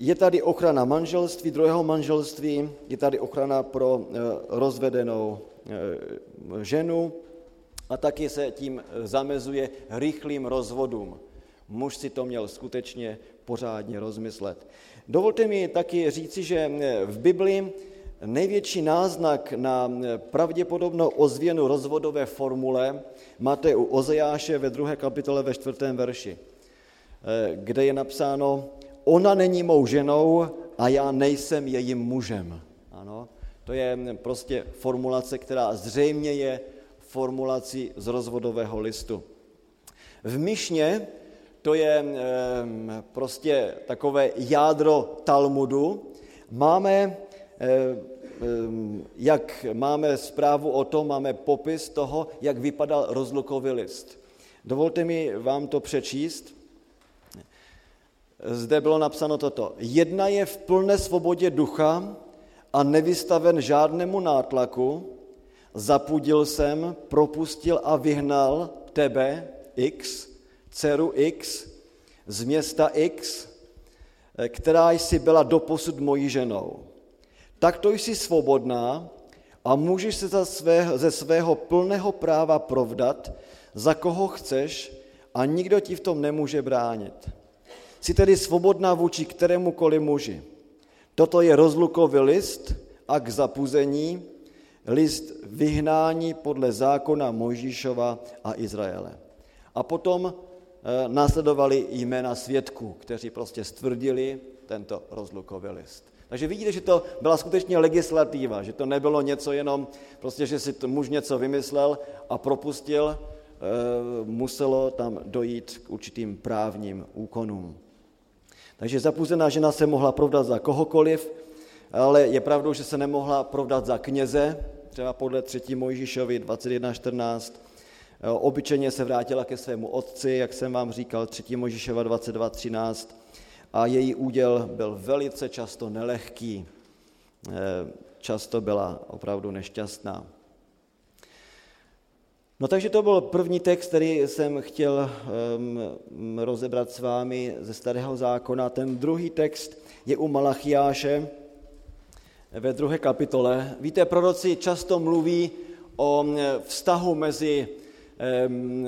Speaker 1: je tady ochrana manželství, druhého manželství, je tady ochrana pro eh, rozvedenou eh, ženu a taky se tím zamezuje rychlým rozvodům. Muž si to měl skutečně pořádně rozmyslet. Dovolte mi taky říci, že v Bibli největší náznak na pravděpodobnou ozvěnu rozvodové formule máte u Ozejáše ve druhé kapitole ve čtvrtém verši, kde je napsáno, ona není mou ženou a já nejsem jejím mužem. Ano, to je prostě formulace, která zřejmě je formulací z rozvodového listu. V Myšně to je prostě takové jádro Talmudu. Máme, jak máme zprávu o tom, máme popis toho, jak vypadal rozlukový list. Dovolte mi vám to přečíst zde bylo napsáno toto. Jedna je v plné svobodě ducha a nevystaven žádnému nátlaku, zapudil jsem, propustil a vyhnal tebe, X, dceru X, z města X, která jsi byla doposud mojí ženou. Takto jsi svobodná a můžeš se za své, ze svého plného práva provdat, za koho chceš a nikdo ti v tom nemůže bránit. Jsi tedy svobodná vůči kterémukoliv muži. Toto je rozlukový list a k zapuzení, list vyhnání podle zákona Mojžíšova a Izraele. A potom e, následovali jména svědků, kteří prostě stvrdili tento rozlukový list. Takže vidíte, že to byla skutečně legislativa, že to nebylo něco jenom, prostě, že si to muž něco vymyslel a propustil, e, muselo tam dojít k určitým právním úkonům. Takže zapuzená žena se mohla provdat za kohokoliv, ale je pravdou, že se nemohla provdat za kněze, třeba podle 3. Mojžíšovi 21.14. Obyčejně se vrátila ke svému otci, jak jsem vám říkal, 3. Mojžíšova 22.13. A její úděl byl velice často nelehký. Často byla opravdu nešťastná. No takže to byl první text, který jsem chtěl um, rozebrat s vámi ze Starého zákona. Ten druhý text je u Malachiáše ve druhé kapitole. Víte, proroci často mluví o vztahu mezi um,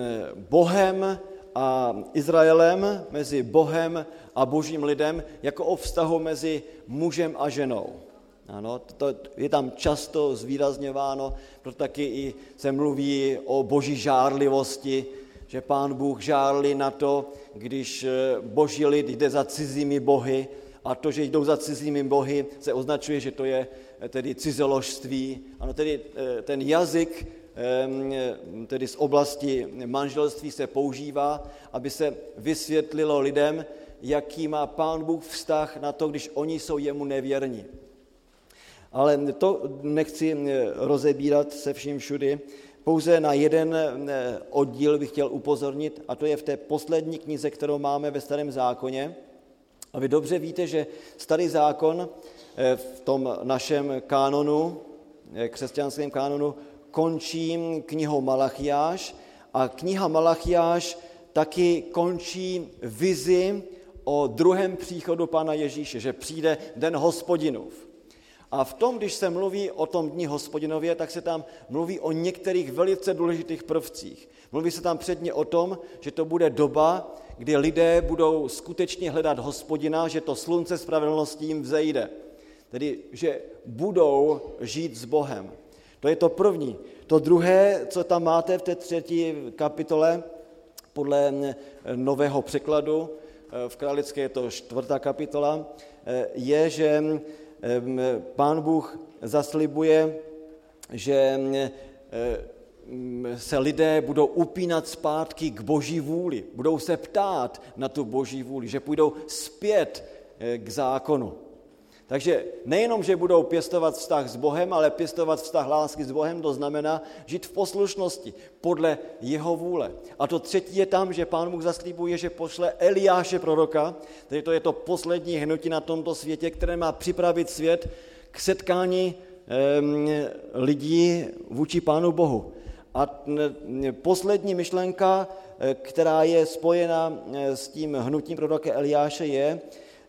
Speaker 1: Bohem a Izraelem, mezi Bohem a božím lidem, jako o vztahu mezi mužem a ženou. Ano, to je tam často zvýrazněváno, proto taky i se mluví o boží žárlivosti, že pán Bůh žárli na to, když eh, boží lid jde za cizími bohy a to, že jdou za cizími bohy, se označuje, že to je eh, tedy cizoložství. Ano, tedy eh, ten jazyk tedy z oblasti manželství se používá, aby se vysvětlilo lidem, jaký má pán Bůh vztah na to, když oni jsou jemu nevěrní. Ale to nechci rozebírat se vším všudy. Pouze na jeden oddíl bych chtěl upozornit, a to je v té poslední knize, kterou máme ve Starém zákoně. A vy dobře víte, že Starý zákon eh, v tom našem kánonu, eh, křesťanském kánonu, končí knihou Malachiáš a kniha Malachiáš taky končí vizi o druhém příchodu Pána Ježíše, že přijde den hospodinův. A v tom, když se mluví o tom dní hospodinově, tak se tam mluví o některých velice důležitých prvcích. Mluví se tam předně o tom, že to bude doba, kdy lidé budou skutečně hledat hospodina, že to slunce spravedlnosti jim vzejde. Tedy, že budou žít s Bohem. To je to první. To druhé, co tam máte v té třetí kapitole, podle nového překladu, v Králické je to čtvrtá kapitola, je, že pán Bůh zaslibuje, že se lidé budou upínat zpátky k boží vůli, budou se ptát na tu boží vůli, že půjdou zpět eh, k zákonu. Takže nejenom, že budou pěstovat vztah s Bohem, ale pěstovat vztah lásky s Bohem, to znamená žít v poslušnosti podle jeho vůle. A to třetí je tam, že pán Bůh zaslíbuje, že pošle Eliáše proroka, tedy to je to poslední hnutí na tomto světě, které má připravit svět k setkání lidí vůči Pánu Bohu. A poslední myšlenka, eh, která je spojena eh, s tím hnutím proroka Eliáše, je,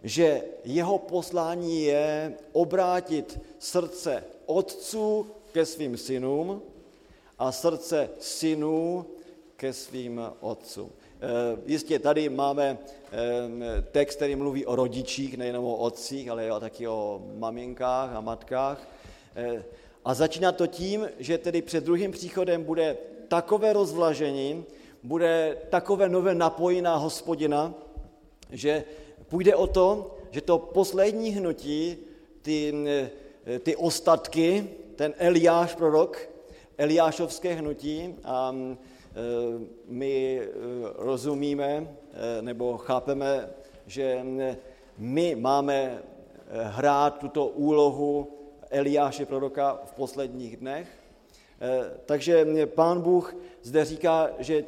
Speaker 1: že jeho poslání je obrátit srdce otců ke svým synům a srdce synů ke svým otcům. Eh, jistě tady máme text, který mluví o rodičích, nejenom o otcích, ale taky o maminkách a matkách. A začíná to tím, že tedy před druhým příchodem bude takové rozvlažení, bude takové nové napojení na hospodina, že půjde o to, že to poslední hnutí, ty, ty ostatky, ten Eliáš prorok, Eliášovské hnutí, a e, my e, rozumíme nebo chápeme, že my máme hrát tuto úlohu Eliáše proroka v posledních dnech. Eh, takže pán Bůh zde říká, že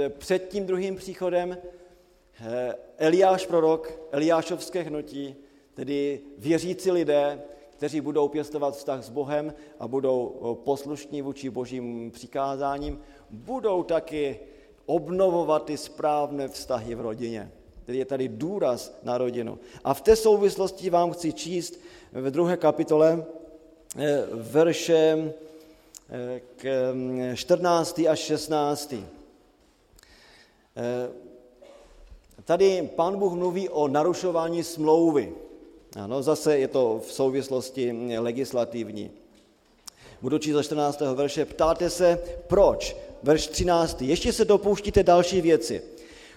Speaker 1: eh, před tím druhým příchodem eh, Eliáš prorok, Eliášovské hnutí, tedy věřící lidé, kteří budou pěstovat vztah s Bohem a budou poslušní vůči božím přikázáním, budou taky obnovovat ty správné vztahy v rodině. Tedy je tady důraz na rodinu. A v té souvislosti vám chci číst ve druhé kapitole eh, verše eh, k 14. Mm, až 16. Tady pán Bůh mluví o narušování smlouvy. Ano, zase je to v souvislosti legislativní. Budu číst 14. verše. Ptáte se, proč? Verš 13. Ještě se dopouštíte další věci.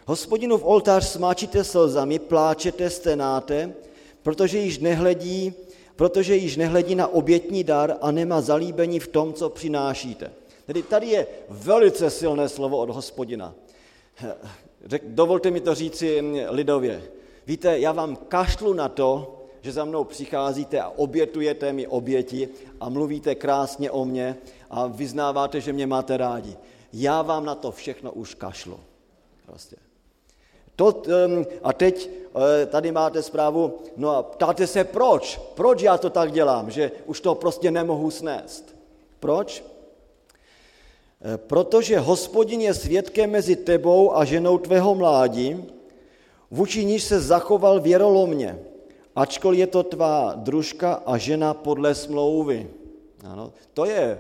Speaker 1: Hospodinův oltář smáčíte slzami, pláčete, stenáte, protože již nehledí, protože již nehledí na obětní dar a nemá zalíbení v tom, co přinášíte. Tedy tady je velice silné slovo od hospodina. Řek, dovolte mi to říci lidově. Víte, já vám kašlu na to, že za mnou přicházíte a obětujete mi oběti a mluvíte krásně o mně a vyznáváte, že mě máte rádi. Já vám na to všechno už kašlu. Prostě. To, a teď eh, tady máte zprávu, no a ptáte se proč? Proč já to tak dělám, že už to prostě nemohu snést? Proč? Protože hospodin je svědkem mezi tebou a ženou tvého mládí, vůči níž se zachoval věrolomně, ačkoliv je to tvá družka a žena podle smlouvy. Ano, to je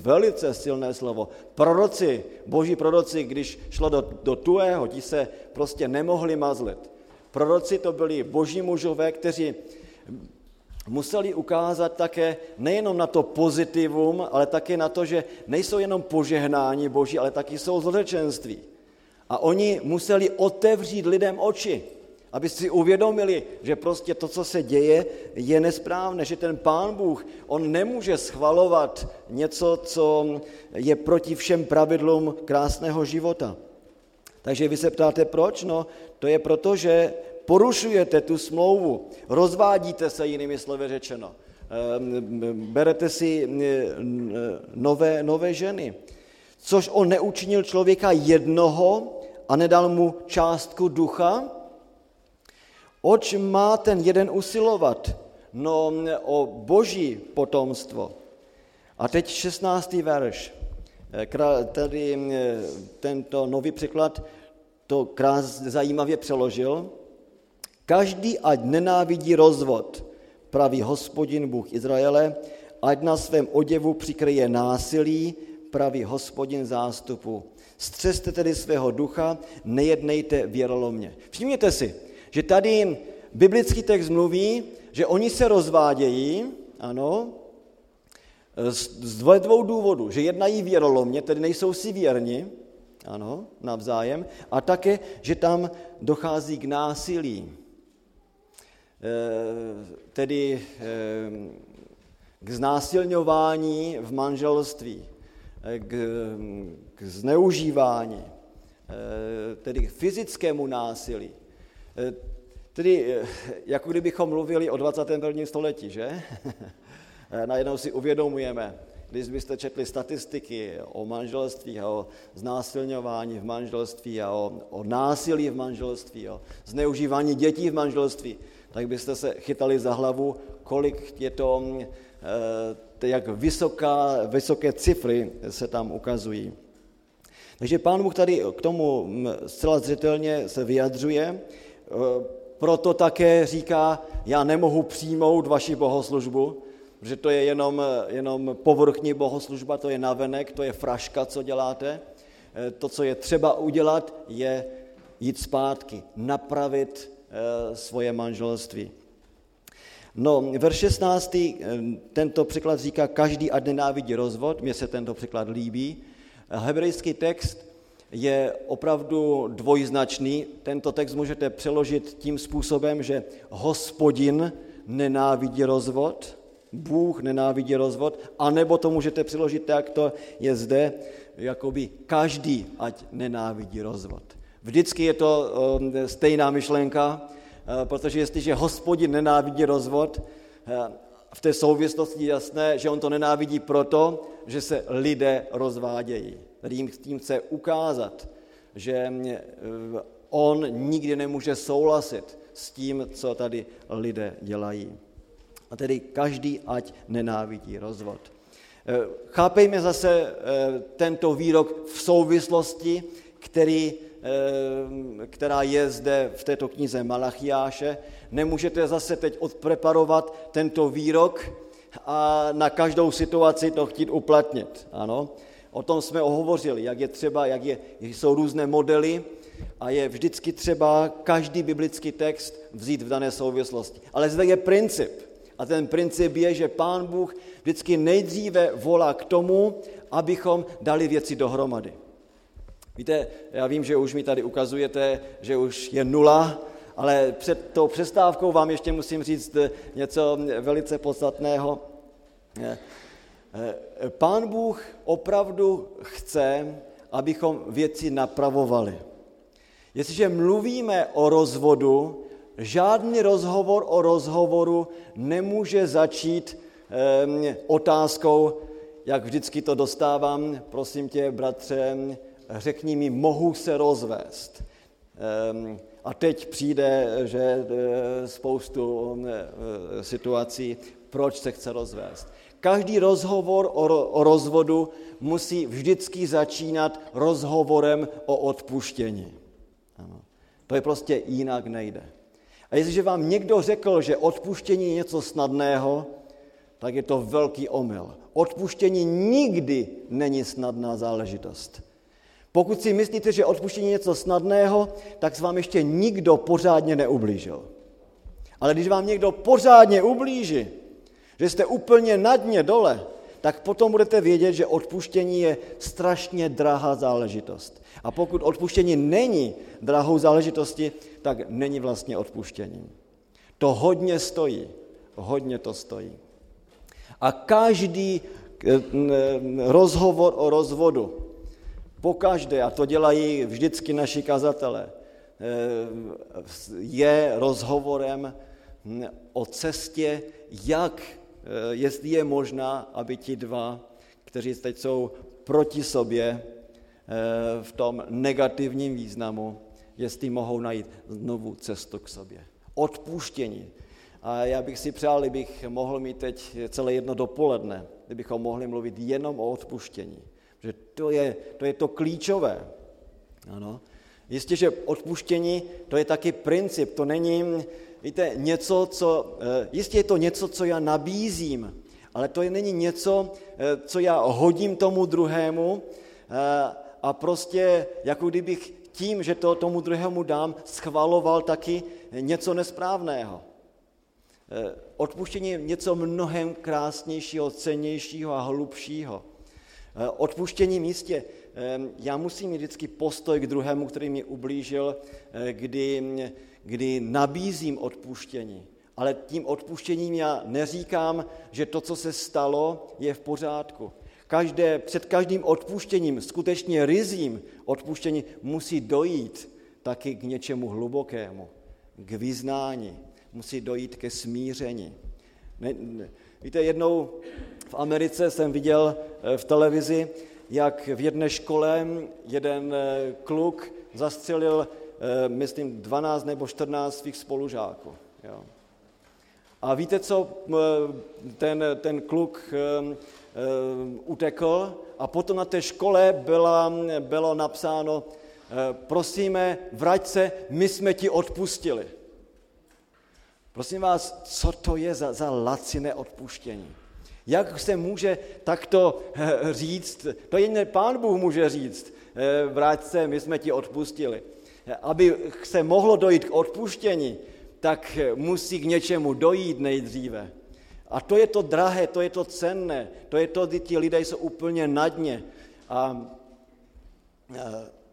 Speaker 1: velice silné slovo. Proroci, boží proroci, když šlo do, do tuého, ti se prostě nemohli mazlit. Proroci to byli boží mužové, kteří museli ukázat také nejenom na to pozitivum, ale také na to, že nejsou jenom požehnání boží, ale taky jsou zlorečenství. A oni museli otevřít lidem oči, aby si uvědomili, že prostě to, co se děje, je nesprávné, že ten pán Bůh, on nemůže schvalovat něco, co je proti všem pravidlům krásného života. Takže vy se ptáte, proč? No, to je proto, že porušujete tu smlouvu, rozvádíte se jinými slovy řečeno, ehm, berete si nové, nové ženy, což on neučinil člověka jednoho a nedal mu částku ducha, Oč má ten jeden usilovat? No o boží potomstvo. A teď 16. verš. Tady tento nový překlad to krás zajímavě přeložil. Každý, ať nenávidí rozvod, pravý hospodin Bůh Izraele, ať na svém oděvu přikryje násilí, pravý hospodin zástupu. Střeste tedy svého ducha, nejednejte věrolomně. Všimněte si, že tady biblický text mluví, že oni se rozvádějí, ano, z dvou důvodů, že jednají věrolomně, tedy nejsou si věrni, ano, navzájem, a také, že tam dochází k násilí. E, tedy e, k znásilňování v manželství, e, k, k zneužívání, tedy k fyzickému násilí. Eh, tedy eh, jako kdybychom mluvili o 21. století, že? [LAUGHS] Eh, najednou si uvědomujeme, když byste četli statistiky o manželství a o znásilňování v manželství a o, o násilí v manželství, o zneužívání dětí v manželství, tak byste se chytali za hlavu, kolik je to, jak vysoká, vysoké cifry se tam ukazují. Takže pán Bůh tady k tomu mm, zcela zřetelně se vyjadřuje Eh, proto také říká, já nemohu přijmout vaši bohoslužbu, protože to je jenom, eh, jenom povrchní bohoslužba, to je navenek, to je fraška, co děláte. Eh, to, co je třeba udělat, je jít zpátky, napravit svoje manželství. No, verš 16. tento překlad říká, každý ať nenávidí rozvod, mně se tento překlad líbí. Hebrejský text je opravdu dvojznačný. Tento text můžete přeložit tím způsobem, že hospodin nenávidí rozvod, Bůh nenávidí rozvod, anebo to můžete přeložit tak, to je zde, jakoby každý, ať nenávidí rozvod. Vždycky je to um, stejná myšlenka, uh, protože jestliže hospodin nenávidí rozvod, uh, v té souvislosti je jasné, že on to nenávidí proto, že se lidé rozvádějí kterým tím chce ukázat, že eh, on nikdy nemůže souhlasit s tím, co tady lidé dělají. A tedy každý ať nenávidí rozvod. Eh, chápejme zase eh, tento výrok v souvislosti, který, která je zde v této knize Malachiáše. Nemůžete zase teď odpreparovat tento výrok a na každou situaci to chtít uplatnit. Ano? O tom jsme ohovořili, jak je třeba, jak je, jsou různé modely a je vždycky třeba každý biblický text vzít v dané souvislosti. Ale zde je princip. A ten princip je, že Pán Bůh vždycky nejdříve volá k tomu, abychom dali věci dohromady. Víte, já vím, že už mi tady ukazujete, že už je nula, ale před tou přestávkou vám ještě musím říct něco velice podstatného. Eh, pán Bůh opravdu chce, abychom věci napravovali. Jestliže mluvíme o rozvodu, žádný rozhovor o rozhovoru nemůže začít eh, otázkou, jak vždycky to dostávám, prosím tě, bratře, řekni mi, mohu se rozvést. A teď přijde, že eh, spoustu eh, situací, proč se chce rozvést. Každý rozhovor o rozvodu musí vždycky začínat rozhovorem o odpuštění. Ano. To je prostě jinak nejde. A jestliže vám někdo řekl, že odpuštění je něco snadného, tak je to velký omyl. Odpuštění nikdy není snadná záležitost. Pokud si myslíte, že odpuštění je něco snadného, tak s vám ještě nikdo pořádně neublížil. Ale když vám někdo pořádně ublíží, že jste úplně na dně dole, tak potom budete vědět, že odpuštění je strašně drahá záležitost. A pokud odpuštění není drahou záležitostí, tak není vlastně odpuštěním. To hodně stojí. Hodně to stojí. A každý eh, rozhovor o rozvodu, pokaždé, a to dělají vždycky naši kazatele, eh, je rozhovorem hm, o cestě, jak, eh, jestli je možná, aby ti dva, kteří teď jsou proti sobě v tom negativním významu, jestli mohou najít znovu cestu k sobě. Odpuštění. A já bych si přál, kdybych mohl mít teď celé jedno dopoledne, kdybychom mohli mluvit jenom o odpuštění. To je to, je to klíčové. Ano. Jistě, že odpuštění, to je taky princip, to není, víte, něco, co, eh, jistě je to něco, co já nabízím, ale to není něco, eh, co já hodím tomu druhému eh, a prostě, jako kdybych tím, že to tomu druhému dám, schvaloval taky něco nesprávného. Odpuštění je něco mnohem krásnějšího, cennějšího a hlubšího. Eh, odpuštění místě. Eh, já musím mít vždycky postoj k druhému, který mi ublížil, kdy, kdy nabízím odpuštění. Ale tím odpuštěním já neříkám, že to, co se stalo, je v pořádku. Každé, před každým odpuštěním, skutečně rizím odpuštění, musí dojít taky k něčemu hlubokému, k vyznání, musí dojít ke smíření. Ne, ne. Víte, jednou v Americe jsem viděl eh, v televizi, jak v jedné škole jeden eh, kluk zastřelil, eh, myslím, 12 nebo 14 svých spolužáků. Jo. A víte, co ten, ten kluk utekl? A potom na té škole byla, bylo napsáno, prosíme, vrať se, my jsme ti odpustili. Prosím vás, co to je za, za laciné odpuštění? Jak se může takto eh, říct, to jen pán Bůh může říct, eh, vrát se, my jsme ti odpustili. Aby se mohlo dojít k odpuštění, tak musí k něčemu dojít nejdříve. A to je to drahé, to je to cenné, to je to, kdy ti lidé jsou úplně na dně. A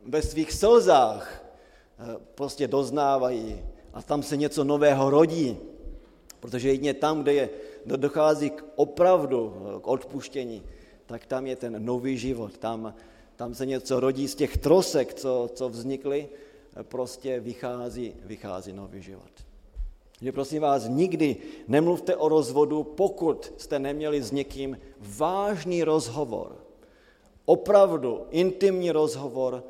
Speaker 1: ve svých slzách prostě doznávají, a tam se něco nového rodí. Protože jedině tam, kde je, dochází k opravdu, k odpuštění, tak tam je ten nový život. Tam, tam se něco rodí z těch trosek, co, co vznikly, prostě vychází, vychází nový život. Že prosím vás, nikdy nemluvte o rozvodu, pokud jste neměli s někým vážný rozhovor, opravdu intimní rozhovor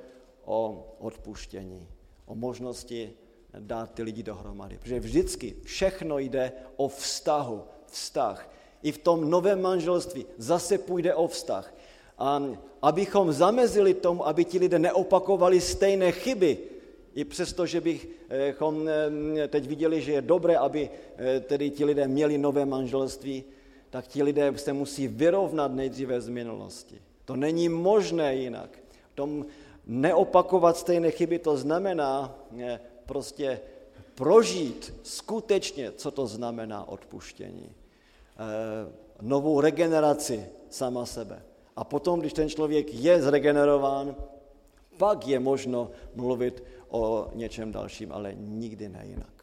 Speaker 1: o odpuštění, o možnosti dát ty lidi dohromady. Protože vždycky všechno jde o vztahu, vztah. I v tom novém manželství zase půjde o vztah. A abychom zamezili tomu, aby ti lidé neopakovali stejné chyby, i přesto, že bychom eh, teď viděli, že je dobré, aby eh, tedy ti lidé měli nové manželství, tak ti lidé se musí vyrovnat nejdříve z minulosti. To není možné jinak. Tom neopakovat stejné chyby, to znamená eh, prostě prožít skutečně, co to znamená odpuštění. Eh, novou regeneraci sama sebe. A potom, když ten člověk je zregenerován, pak je možno mluvit o něčem dalším, ale nikdy nejinak.